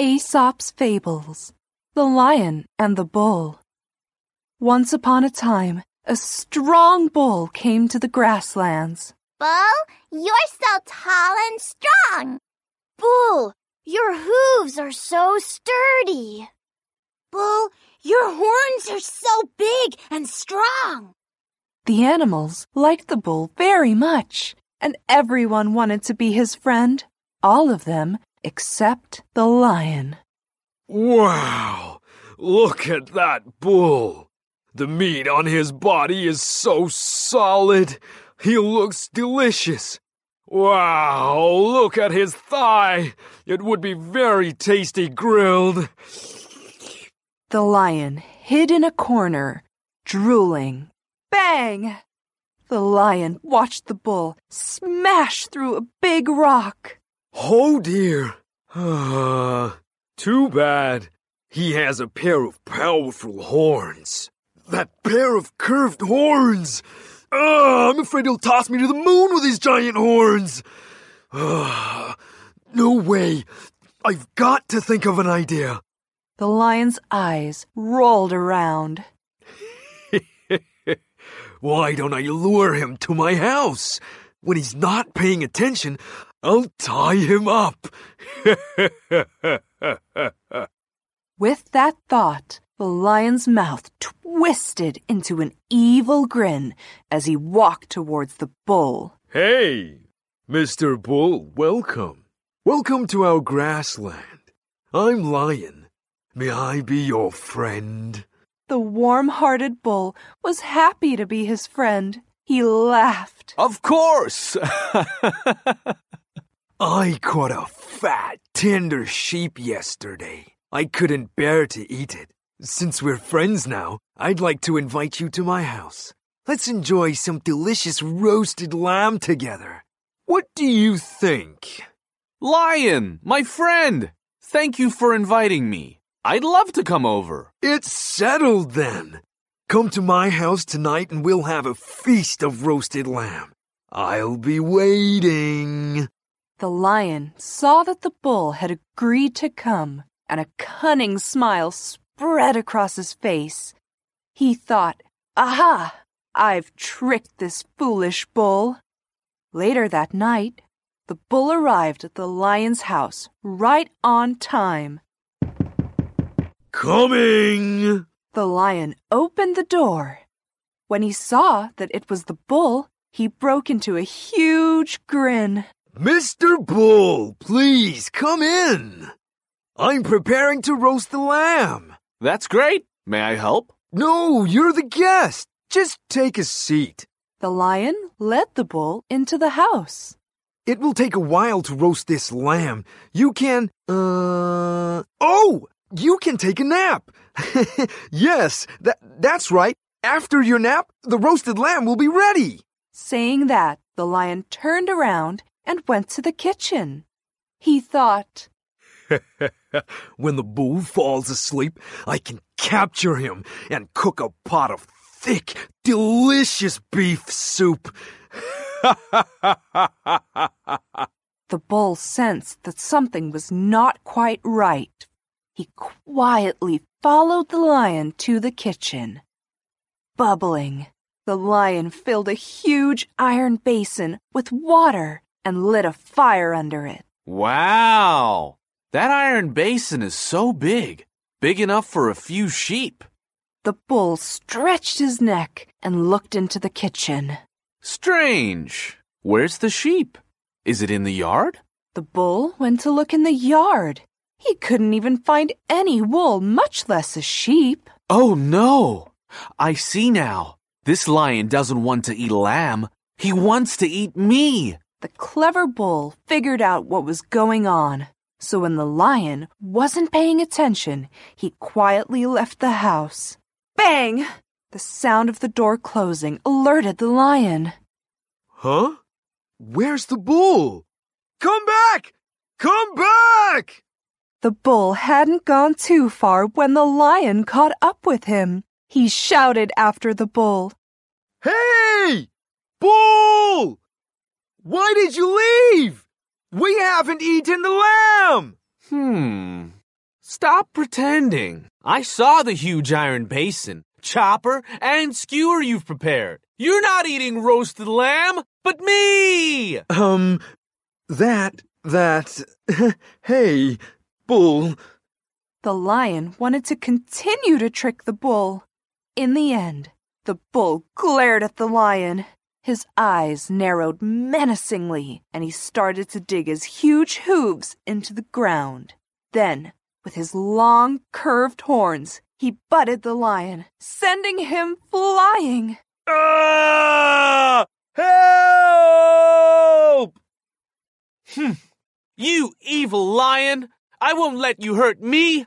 Aesop's Fables The Lion and the Bull. Once upon a time, a strong bull came to the grasslands. Bull, you're so tall and strong. Bull, your hooves are so sturdy. Bull, your horns are so big and strong. The animals liked the bull very much, and everyone wanted to be his friend. All of them except the lion. Wow! Look at that bull! The meat on his body is so solid. He looks delicious. Wow! Look at his thigh. It would be very tasty grilled. The lion hid in a corner, drooling. Bang! The lion watched the bull smash through a big rock. Oh dear. Too bad. He has a pair of powerful horns. That pair of curved horns! Ah, I'm afraid he'll toss me to the moon with his giant horns! Ah, no way! I've got to think of an idea! The lion's eyes rolled around. Why don't I lure him to my house? When he's not paying attention, I'll tie him up. With that thought, the lion's mouth twisted into an evil grin as he walked towards the bull. Hey, Mr. Bull, welcome. Welcome to our grassland. I'm Lion. May I be your friend? The warm hearted bull was happy to be his friend. He laughed. Of course! I caught a fat, tender sheep yesterday. I couldn't bear to eat it. Since we're friends now, I'd like to invite you to my house. Let's enjoy some delicious roasted lamb together. What do you think? Lion, my friend! Thank you for inviting me. I'd love to come over. It's settled then. Come to my house tonight and we'll have a feast of roasted lamb. I'll be waiting. The lion saw that the bull had agreed to come, and a cunning smile spread across his face. He thought, Aha! I've tricked this foolish bull. Later that night, the bull arrived at the lion's house right on time. Coming! The lion opened the door. When he saw that it was the bull, he broke into a huge grin. Mr. Bull, please come in. I'm preparing to roast the lamb. That's great. May I help? No, you're the guest. Just take a seat. The lion led the bull into the house. It will take a while to roast this lamb. You can, uh, oh, you can take a nap. yes, that, that's right. After your nap, the roasted lamb will be ready. Saying that, the lion turned around and went to the kitchen. He thought, when the bull falls asleep, I can capture him and cook a pot of thick, delicious beef soup. the bull sensed that something was not quite right. He quietly followed the lion to the kitchen. Bubbling, the lion filled a huge iron basin with water and lit a fire under it. Wow! That iron basin is so big, big enough for a few sheep. The bull stretched his neck and looked into the kitchen. Strange. Where's the sheep? Is it in the yard? The bull went to look in the yard. He couldn't even find any wool, much less a sheep. Oh no! I see now. This lion doesn't want to eat lamb. He wants to eat me. The clever bull figured out what was going on. So when the lion wasn't paying attention, he quietly left the house. Bang! The sound of the door closing alerted the lion. Huh? Where's the bull? Come back! Come back! The bull hadn't gone too far when the lion caught up with him. He shouted after the bull. Hey! Bull! Why did you leave? We haven't eaten the lamb! Hmm. Stop pretending. I saw the huge iron basin, chopper, and skewer you've prepared. You're not eating roasted lamb, but me! Um, that, that, hey, Bull, The lion wanted to continue to trick the bull. In the end, the bull glared at the lion. His eyes narrowed menacingly, and he started to dig his huge hooves into the ground. Then, with his long, curved horns, he butted the lion, sending him flying. Ah! Help! Hmm. You evil lion! I won't let you hurt me!